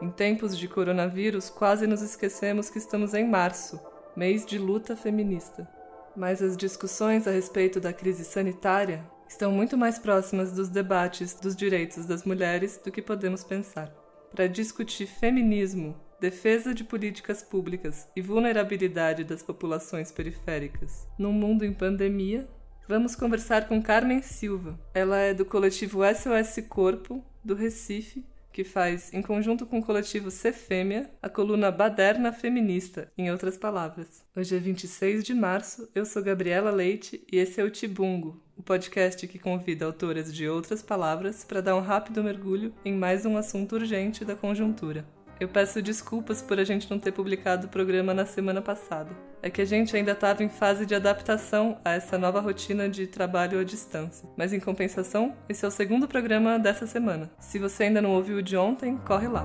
Em tempos de coronavírus, quase nos esquecemos que estamos em março, mês de luta feminista. Mas as discussões a respeito da crise sanitária estão muito mais próximas dos debates dos direitos das mulheres do que podemos pensar. Para discutir feminismo, defesa de políticas públicas e vulnerabilidade das populações periféricas num mundo em pandemia, vamos conversar com Carmen Silva. Ela é do coletivo SOS Corpo, do Recife, que faz, em conjunto com o coletivo Cefêmea, a coluna Baderna Feminista, em outras palavras. Hoje é 26 de março, eu sou Gabriela Leite e esse é o Tibungo, o podcast que convida autoras de outras palavras para dar um rápido mergulho em mais um assunto urgente da conjuntura. Eu peço desculpas por a gente não ter publicado o programa na semana passada. É que a gente ainda estava em fase de adaptação a essa nova rotina de trabalho à distância. Mas em compensação, esse é o segundo programa dessa semana. Se você ainda não ouviu o de ontem, corre lá.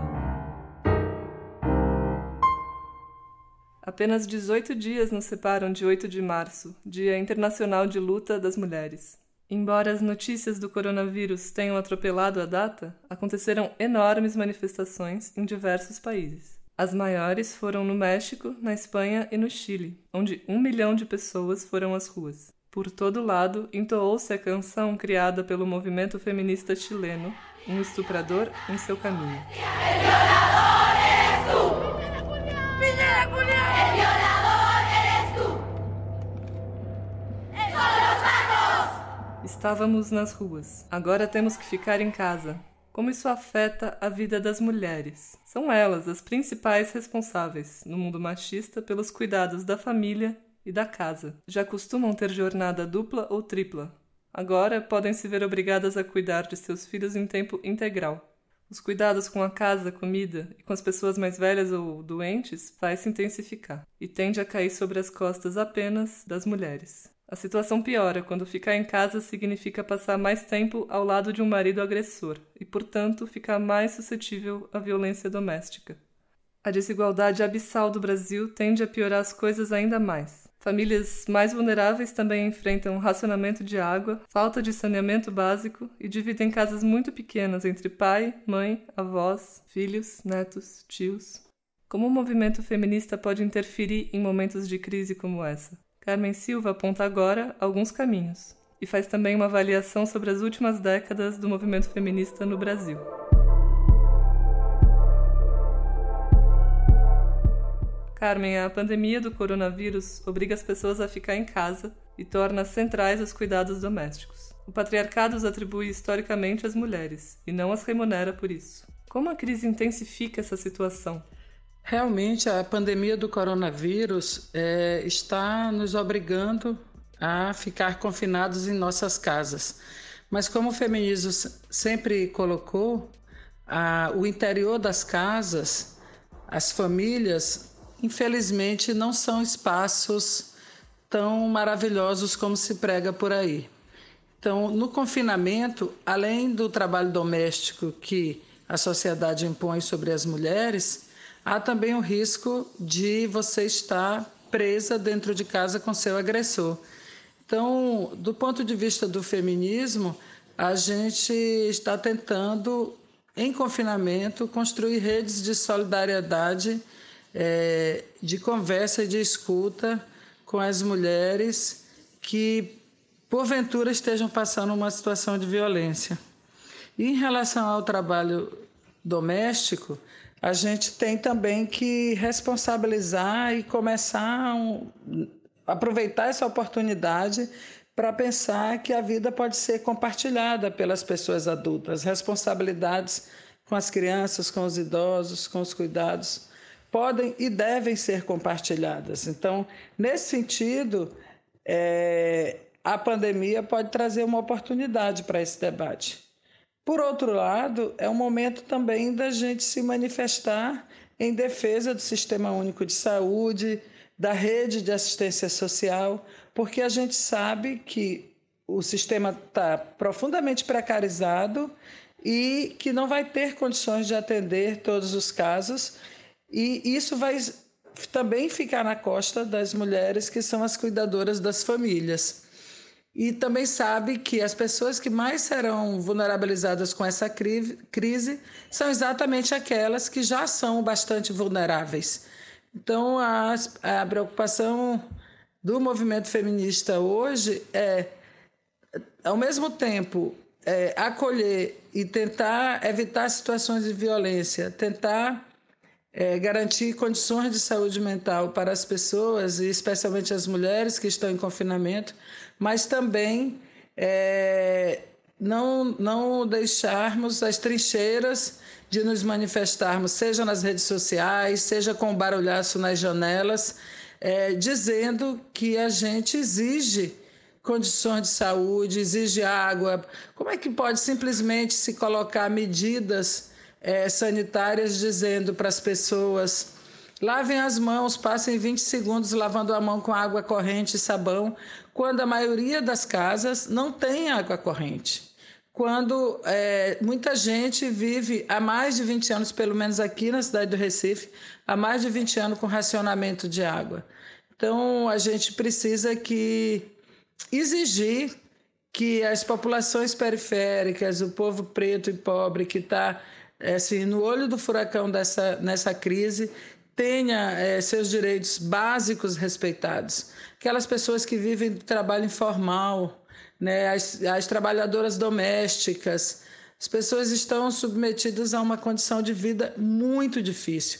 Apenas 18 dias nos separam de 8 de março, Dia Internacional de Luta das Mulheres. Embora as notícias do coronavírus tenham atropelado a data, aconteceram enormes manifestações em diversos países. As maiores foram no México, na Espanha e no Chile, onde um milhão de pessoas foram às ruas. Por todo lado, entoou-se a canção criada pelo movimento feminista chileno, Um Estuprador em Seu Caminho. Estávamos nas ruas. Agora temos que ficar em casa. Como isso afeta a vida das mulheres? São elas as principais responsáveis, no mundo machista, pelos cuidados da família e da casa. Já costumam ter jornada dupla ou tripla. Agora podem se ver obrigadas a cuidar de seus filhos em tempo integral. Os cuidados com a casa, comida e com as pessoas mais velhas ou doentes vai se intensificar e tende a cair sobre as costas apenas das mulheres. A situação piora quando ficar em casa significa passar mais tempo ao lado de um marido agressor e, portanto, ficar mais suscetível à violência doméstica. A desigualdade abissal do Brasil tende a piorar as coisas ainda mais. Famílias mais vulneráveis também enfrentam racionamento de água, falta de saneamento básico e dividem casas muito pequenas entre pai, mãe, avós, filhos, netos, tios. Como o movimento feminista pode interferir em momentos de crise como essa? Carmen Silva aponta agora alguns caminhos e faz também uma avaliação sobre as últimas décadas do movimento feminista no Brasil. Carmen, a pandemia do coronavírus obriga as pessoas a ficar em casa e torna centrais os cuidados domésticos. O patriarcado os atribui historicamente às mulheres e não as remunera por isso. Como a crise intensifica essa situação? Realmente, a pandemia do coronavírus é, está nos obrigando a ficar confinados em nossas casas. Mas, como o feminismo sempre colocou, a, o interior das casas, as famílias, infelizmente, não são espaços tão maravilhosos como se prega por aí. Então, no confinamento, além do trabalho doméstico que a sociedade impõe sobre as mulheres, há também o risco de você estar presa dentro de casa com seu agressor. Então, do ponto de vista do feminismo, a gente está tentando, em confinamento, construir redes de solidariedade, é, de conversa e de escuta com as mulheres que, porventura, estejam passando uma situação de violência. E em relação ao trabalho doméstico, a gente tem também que responsabilizar e começar a um, aproveitar essa oportunidade para pensar que a vida pode ser compartilhada pelas pessoas adultas. Responsabilidades com as crianças, com os idosos, com os cuidados, podem e devem ser compartilhadas. Então, nesse sentido, é, a pandemia pode trazer uma oportunidade para esse debate. Por outro lado, é um momento também da gente se manifestar em defesa do Sistema Único de Saúde, da rede de assistência social, porque a gente sabe que o sistema está profundamente precarizado e que não vai ter condições de atender todos os casos, e isso vai também ficar na costa das mulheres que são as cuidadoras das famílias. E também sabe que as pessoas que mais serão vulnerabilizadas com essa crise são exatamente aquelas que já são bastante vulneráveis. Então, a, a preocupação do movimento feminista hoje é, ao mesmo tempo, é, acolher e tentar evitar situações de violência, tentar é, garantir condições de saúde mental para as pessoas, e especialmente as mulheres que estão em confinamento, mas também é, não, não deixarmos as trincheiras de nos manifestarmos, seja nas redes sociais, seja com barulhaço nas janelas, é, dizendo que a gente exige condições de saúde, exige água. Como é que pode simplesmente se colocar medidas é, sanitárias dizendo para as pessoas lavem as mãos, passem 20 segundos lavando a mão com água corrente e sabão, quando a maioria das casas não tem água corrente? Quando é, muita gente vive há mais de 20 anos, pelo menos aqui na cidade do Recife, há mais de 20 anos com racionamento de água. Então, a gente precisa que exigir que as populações periféricas, o povo preto e pobre que está é, assim, no olho do furacão dessa, nessa crise, tenha é, seus direitos básicos respeitados. Aquelas pessoas que vivem do trabalho informal, né, as, as trabalhadoras domésticas, as pessoas estão submetidas a uma condição de vida muito difícil.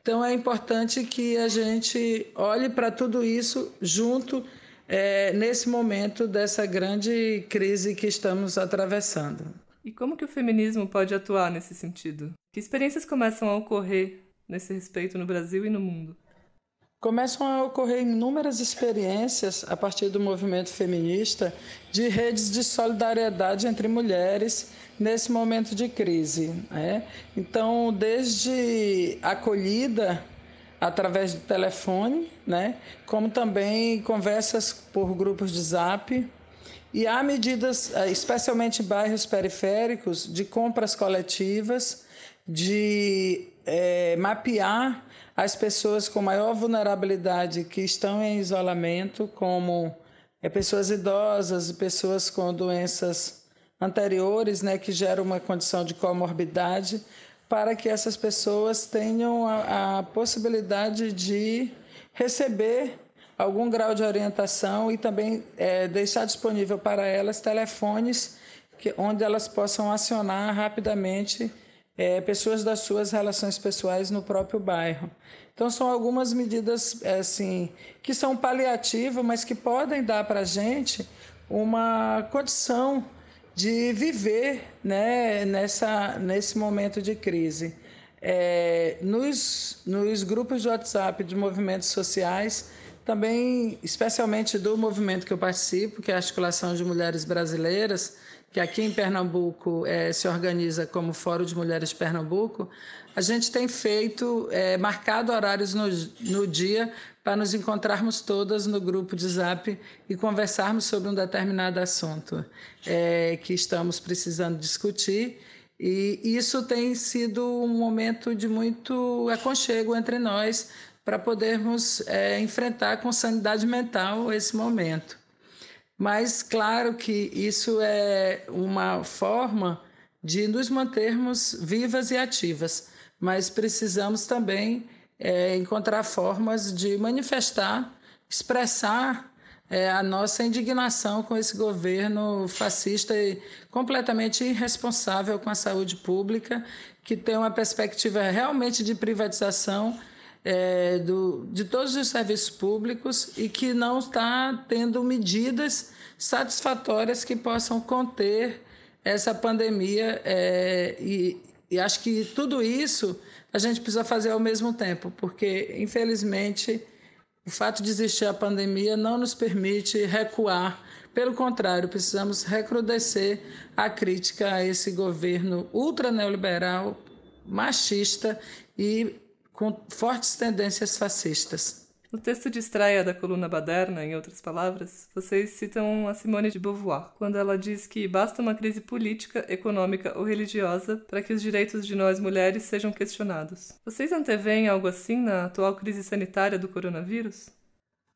Então é importante que a gente olhe para tudo isso junto é, nesse momento dessa grande crise que estamos atravessando. E como que o feminismo pode atuar nesse sentido? Que experiências começam a ocorrer nesse respeito no Brasil e no mundo? Começam a ocorrer inúmeras experiências a partir do movimento feminista de redes de solidariedade entre mulheres nesse momento de crise. Né? Então, desde acolhida através do telefone, né? como também conversas por grupos de zap. E há medidas, eh, especialmente bairros periféricos, de compras coletivas, de é, mapear as pessoas com maior vulnerabilidade que estão em isolamento, como é, pessoas idosas e pessoas com doenças anteriores, né, que geram uma condição de comorbidade, para que essas pessoas tenham a, a possibilidade de receber algum grau de orientação e também é, deixar disponível para elas telefones que, onde elas possam acionar rapidamente é, pessoas das suas relações pessoais no próprio bairro. Então são algumas medidas é, assim que são paliativas, mas que podem dar para a gente uma condição de viver né, nessa, nesse momento de crise. É, nos, nos grupos de WhatsApp de movimentos sociais, também, especialmente do movimento que eu participo, que é a Articulação de Mulheres Brasileiras, que aqui em Pernambuco é, se organiza como Fórum de Mulheres Pernambuco, a gente tem feito, é, marcado horários no, no dia para nos encontrarmos todas no grupo de Zap e conversarmos sobre um determinado assunto é, que estamos precisando discutir. E isso tem sido um momento de muito aconchego entre nós para podermos é, enfrentar com sanidade mental esse momento. Mas, claro que isso é uma forma de nos mantermos vivas e ativas. Mas precisamos também é, encontrar formas de manifestar, expressar é, a nossa indignação com esse governo fascista e completamente irresponsável com a saúde pública, que tem uma perspectiva realmente de privatização é, do, de todos os serviços públicos e que não está tendo medidas satisfatórias que possam conter essa pandemia é, e, e acho que tudo isso a gente precisa fazer ao mesmo tempo, porque, infelizmente, o fato de existir a pandemia não nos permite recuar. Pelo contrário, precisamos recrudescer a crítica a esse governo ultra neoliberal, machista e com fortes tendências fascistas. No texto de estreia da coluna Baderna, em outras palavras, vocês citam a Simone de Beauvoir, quando ela diz que basta uma crise política, econômica ou religiosa para que os direitos de nós mulheres sejam questionados. Vocês anteveem algo assim na atual crise sanitária do coronavírus?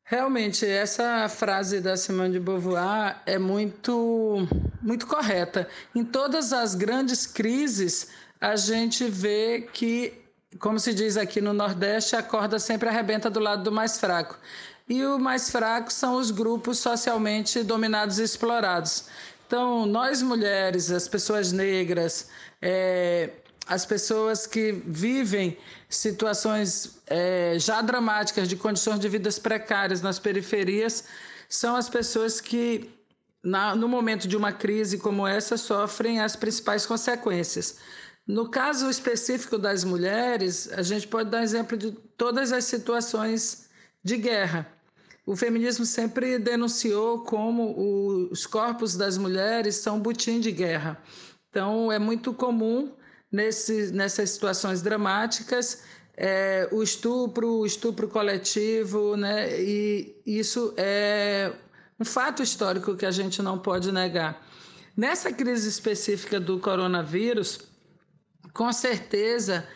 Realmente, essa frase da Simone de Beauvoir é muito, muito correta. Em todas as grandes crises, a gente vê que, como se diz aqui no Nordeste, a corda sempre arrebenta do lado do mais fraco. E o mais fraco são os grupos socialmente dominados e explorados. Então, nós mulheres, as pessoas negras, é, as pessoas que vivem situações é, já dramáticas de condições de vidas precárias nas periferias, são as pessoas que, na, no momento de uma crise como essa, sofrem as principais consequências. No caso específico das mulheres, a gente pode dar exemplo de todas as situações de guerra. O feminismo sempre denunciou como os corpos das mulheres são butim de guerra. Então, é muito comum nesse, nessas situações dramáticas é, o estupro, o estupro coletivo, né? e isso é um fato histórico que a gente não pode negar. Nessa crise específica do coronavírus, com certeza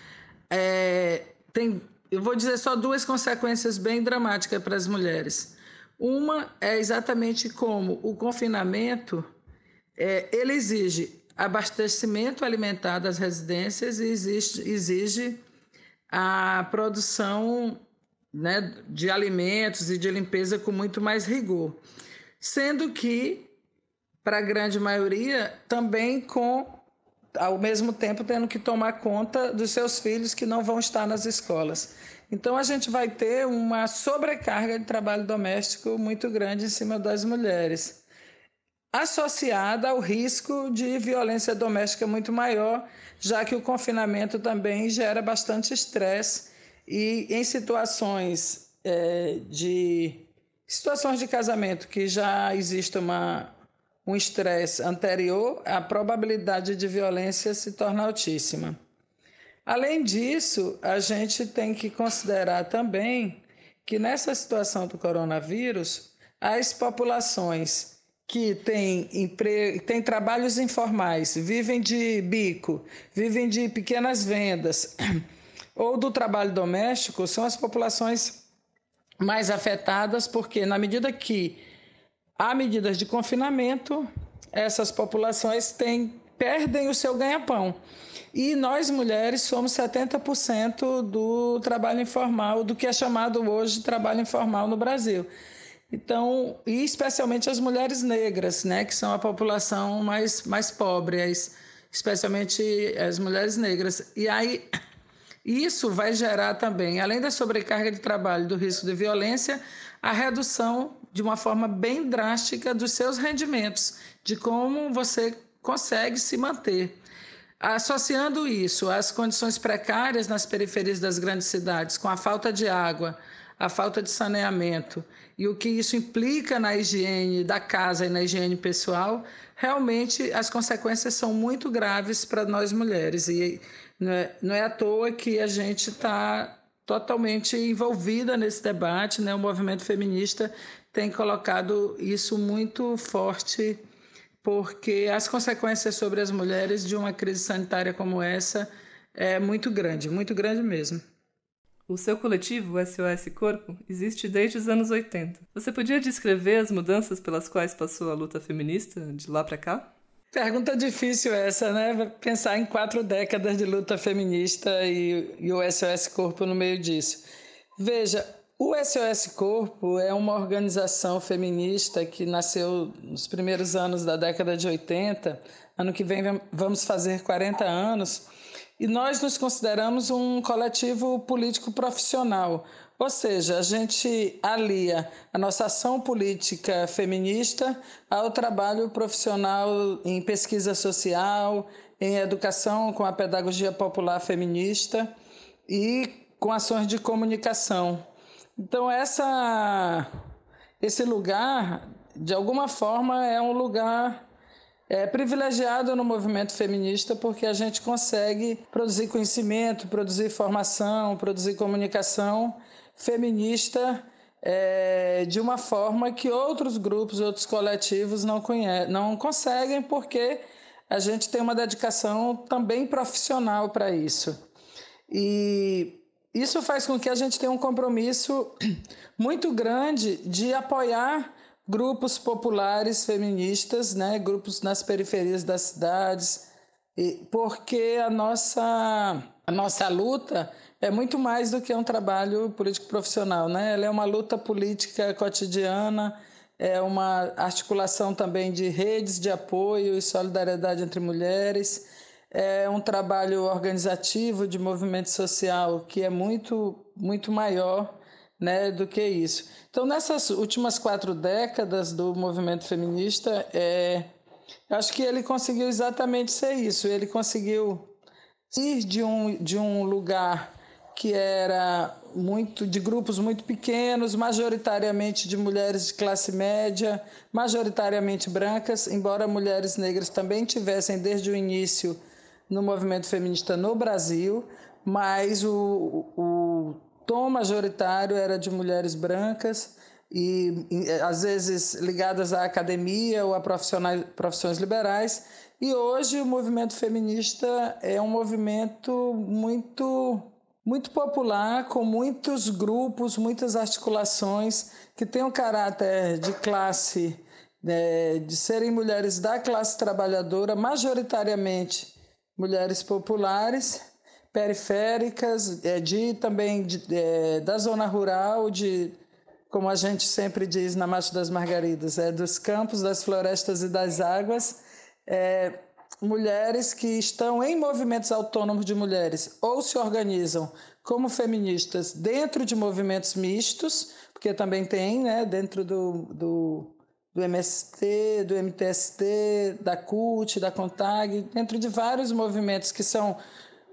é, tem, eu vou dizer só duas consequências bem dramáticas para as mulheres. Uma é exatamente como o confinamento é, ele exige abastecimento alimentar das residências e existe, exige a produção né, de alimentos e de limpeza com muito mais rigor. Sendo que, para a grande maioria, também com, ao mesmo tempo, tendo que tomar conta dos seus filhos que não vão estar nas escolas. Então, a gente vai ter uma sobrecarga de trabalho doméstico muito grande em cima das mulheres associada ao risco de violência doméstica muito maior, já que o confinamento também gera bastante estresse e em situações é, de situações de casamento que já existe uma, um estresse anterior, a probabilidade de violência se torna altíssima. Além disso, a gente tem que considerar também que nessa situação do coronavírus, as populações que têm, empre... têm trabalhos informais, vivem de bico, vivem de pequenas vendas ou do trabalho doméstico, são as populações mais afetadas, porque na medida que há medidas de confinamento, essas populações têm, perdem o seu ganha-pão. E nós mulheres somos 70% do trabalho informal, do que é chamado hoje trabalho informal no Brasil. Então, e especialmente as mulheres negras, né, que são a população mais, mais pobre, as, especialmente as mulheres negras. E aí, isso vai gerar também, além da sobrecarga de trabalho, do risco de violência, a redução de uma forma bem drástica dos seus rendimentos, de como você consegue se manter. Associando isso às condições precárias nas periferias das grandes cidades, com a falta de água, a falta de saneamento e o que isso implica na higiene da casa e na higiene pessoal, realmente as consequências são muito graves para nós mulheres. E não é, não é à toa que a gente está totalmente envolvida nesse debate, né? o movimento feminista tem colocado isso muito forte, porque as consequências sobre as mulheres de uma crise sanitária como essa é muito grande, muito grande mesmo. O seu coletivo, o SOS Corpo, existe desde os anos 80. Você podia descrever as mudanças pelas quais passou a luta feminista de lá para cá? Pergunta difícil essa, né? Pensar em quatro décadas de luta feminista e, e o SOS Corpo no meio disso. Veja, o SOS Corpo é uma organização feminista que nasceu nos primeiros anos da década de 80. Ano que vem vamos fazer 40 anos e nós nos consideramos um coletivo político profissional, ou seja, a gente alia a nossa ação política feminista ao trabalho profissional em pesquisa social, em educação com a pedagogia popular feminista e com ações de comunicação. Então essa esse lugar, de alguma forma, é um lugar é privilegiado no movimento feminista porque a gente consegue produzir conhecimento, produzir formação, produzir comunicação feminista é, de uma forma que outros grupos, outros coletivos não, conhecem, não conseguem porque a gente tem uma dedicação também profissional para isso. E isso faz com que a gente tenha um compromisso muito grande de apoiar grupos populares feministas, né, grupos nas periferias das cidades, porque a nossa, a nossa luta é muito mais do que um trabalho político profissional, né? Ela é uma luta política cotidiana, é uma articulação também de redes de apoio e solidariedade entre mulheres, é um trabalho organizativo de movimento social que é muito muito maior né, do que isso. Então, nessas últimas quatro décadas do movimento feminista, é, acho que ele conseguiu exatamente ser isso. Ele conseguiu ir de um, de um lugar que era muito de grupos muito pequenos, majoritariamente de mulheres de classe média, majoritariamente brancas, embora mulheres negras também tivessem desde o início no movimento feminista no Brasil, mas o, o tom majoritário era de mulheres brancas e, às vezes ligadas à academia ou a profissões liberais. E hoje o movimento feminista é um movimento muito muito popular, com muitos grupos, muitas articulações que têm um caráter de classe, né, de serem mulheres da classe trabalhadora, majoritariamente mulheres populares, periféricas, é, de também de, é, da zona rural, de como a gente sempre diz na Marcha das Margaridas, é dos campos, das florestas e das águas, é, mulheres que estão em movimentos autônomos de mulheres ou se organizam como feministas dentro de movimentos mistos, porque também tem, né, dentro do, do, do MST, do MTST, da CUT, da CONTAG, dentro de vários movimentos que são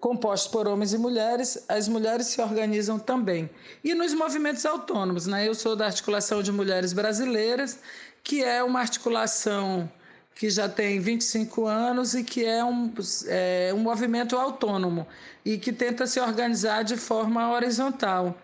compostos por homens e mulheres, as mulheres se organizam também. E nos movimentos autônomos, né? Eu sou da Articulação de Mulheres Brasileiras, que é uma articulação que já tem 25 anos e que é um, é um movimento autônomo e que tenta se organizar de forma horizontal.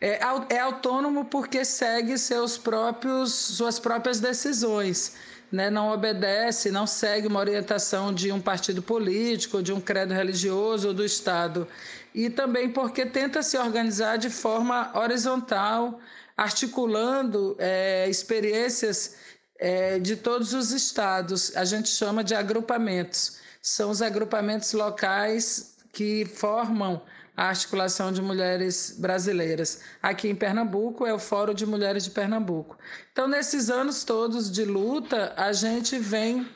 É, é autônomo porque segue seus próprios, suas próprias decisões né, não obedece, não segue uma orientação de um partido político, de um credo religioso ou do Estado. E também porque tenta se organizar de forma horizontal, articulando é, experiências é, de todos os estados. A gente chama de agrupamentos. São os agrupamentos locais que formam a Articulação de Mulheres Brasileiras. Aqui em Pernambuco é o Fórum de Mulheres de Pernambuco. Então, nesses anos todos de luta, a gente vem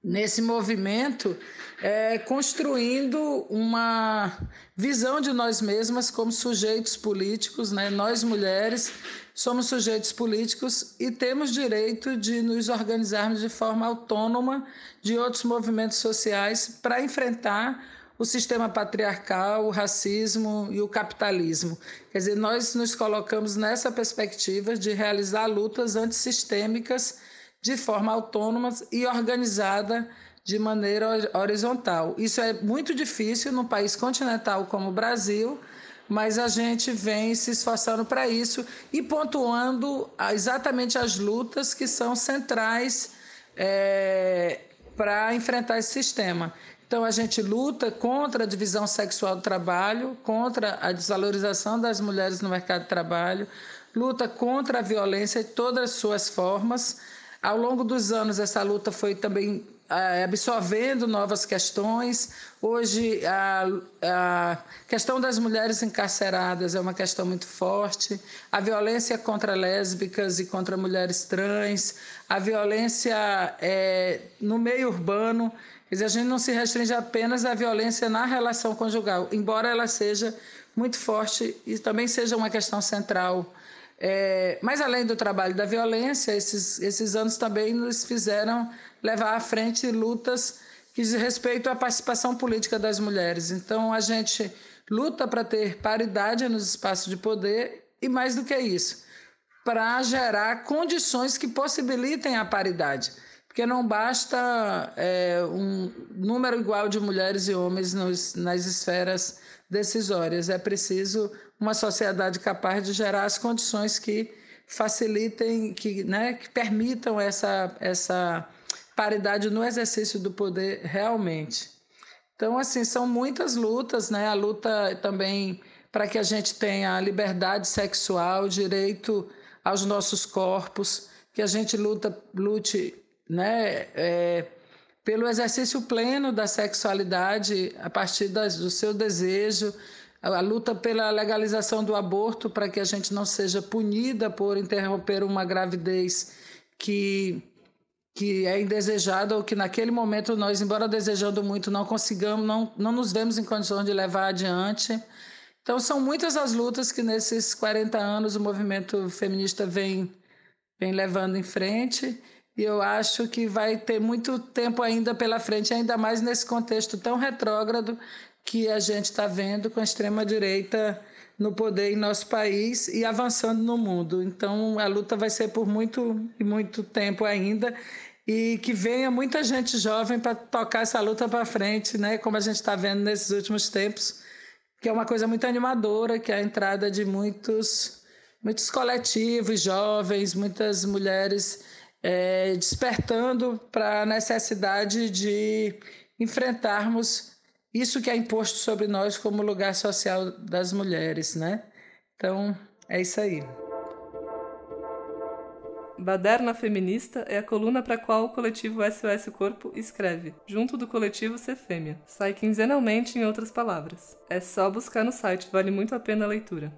nesse movimento é, construindo uma visão de nós mesmas como sujeitos políticos, né? nós mulheres somos sujeitos políticos e temos direito de nos organizarmos de forma autônoma de outros movimentos sociais para enfrentar o sistema patriarcal, o racismo e o capitalismo. Quer dizer, nós nos colocamos nessa perspectiva de realizar lutas antissistêmicas de forma autônoma e organizada de maneira horizontal. Isso é muito difícil num país continental como o Brasil, mas a gente vem se esforçando para isso e pontuando exatamente as lutas que são centrais é, para enfrentar esse sistema. Então, a gente luta contra a divisão sexual do trabalho, contra a desvalorização das mulheres no mercado de trabalho, luta contra a violência em todas as suas formas. Ao longo dos anos, essa luta foi também é, absorvendo novas questões. Hoje, a, a, questão das mulheres encarceradas é uma questão muito forte, a violência contra lésbicas e contra mulheres trans, a violência é, no meio urbano Dizer, a gente não se restringe apenas à violência na relação conjugal, embora ela seja muito forte e também seja uma questão central. É, mas além do trabalho da violência, esses, esses anos também nos fizeram levar à frente lutas que diz respeito à participação política das mulheres. Então, a gente luta para ter paridade nos espaços de poder e, mais do que isso, para gerar condições que possibilitem a paridade porque não basta é, um número igual de mulheres e homens nos, nas esferas decisórias, é preciso uma sociedade capaz de gerar as condições que facilitem, que, né, que permitam essa, essa paridade no exercício do poder realmente. Então, assim, são muitas lutas, né? A luta também para que a gente tenha liberdade sexual, direito aos nossos corpos, que a gente luta, lute né, é, pelo exercício pleno da sexualidade a partir das, do seu desejo, a luta pela legalização do aborto para que a gente não seja punida por interromper uma gravidez que que é indesejada ou que naquele momento nós, embora desejando muito, não consigamos, não, não nos vemos em condições de levar adiante. Então, são muitas as lutas que nesses 40 anos o movimento feminista vem, vem levando em frente. E eu acho que vai ter muito tempo ainda pela frente, ainda mais nesse contexto tão retrógrado que a gente está vendo com a extrema-direita no poder em nosso país e avançando no mundo. Então, a luta vai ser por muito e muito tempo ainda e que venha muita gente jovem para tocar essa luta para frente, né? Como a gente está vendo nesses últimos tempos, que é uma coisa muito animadora, que é a entrada de muitos, muitos coletivos jovens, muitas mulheres é, despertando para a necessidade de enfrentarmos isso que é imposto sobre nós como lugar social das mulheres, né? Então, é isso aí. Baderna Feminista é a coluna para a qual o coletivo SOS Corpo escreve, junto do coletivo Ser Fêmea. Sai quinzenalmente em outras palavras. É só buscar no site, vale muito a pena a leitura.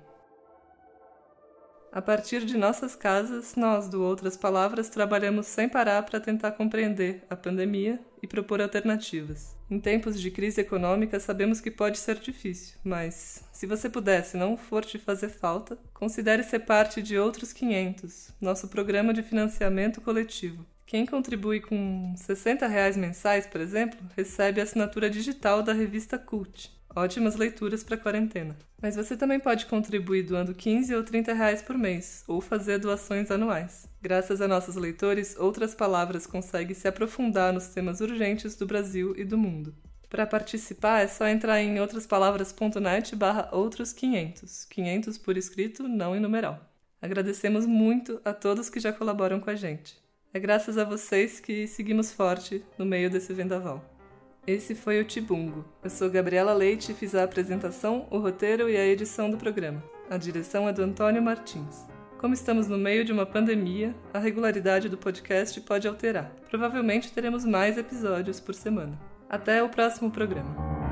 A partir de nossas casas, nós, do Outras Palavras, trabalhamos sem parar para tentar compreender a pandemia e propor alternativas. Em tempos de crise econômica, sabemos que pode ser difícil, mas se você pudesse não for te fazer falta, considere ser parte de Outros 500, nosso programa de financiamento coletivo. Quem contribui com 60 reais mensais, por exemplo, recebe a assinatura digital da revista Cult, Ótimas leituras para quarentena. Mas você também pode contribuir doando 15 ou 30 reais por mês, ou fazer doações anuais. Graças a nossos leitores, Outras Palavras consegue se aprofundar nos temas urgentes do Brasil e do mundo. Para participar é só entrar em outraspalavras.net barra outros 500, 500 por escrito, não em numeral. Agradecemos muito a todos que já colaboram com a gente. É graças a vocês que seguimos forte no meio desse vendaval. Esse foi o Tibungo. Eu sou Gabriela Leite e fiz a apresentação, o roteiro e a edição do programa. A direção é do Antônio Martins. Como estamos no meio de uma pandemia, a regularidade do podcast pode alterar. Provavelmente teremos mais episódios por semana. Até o próximo programa.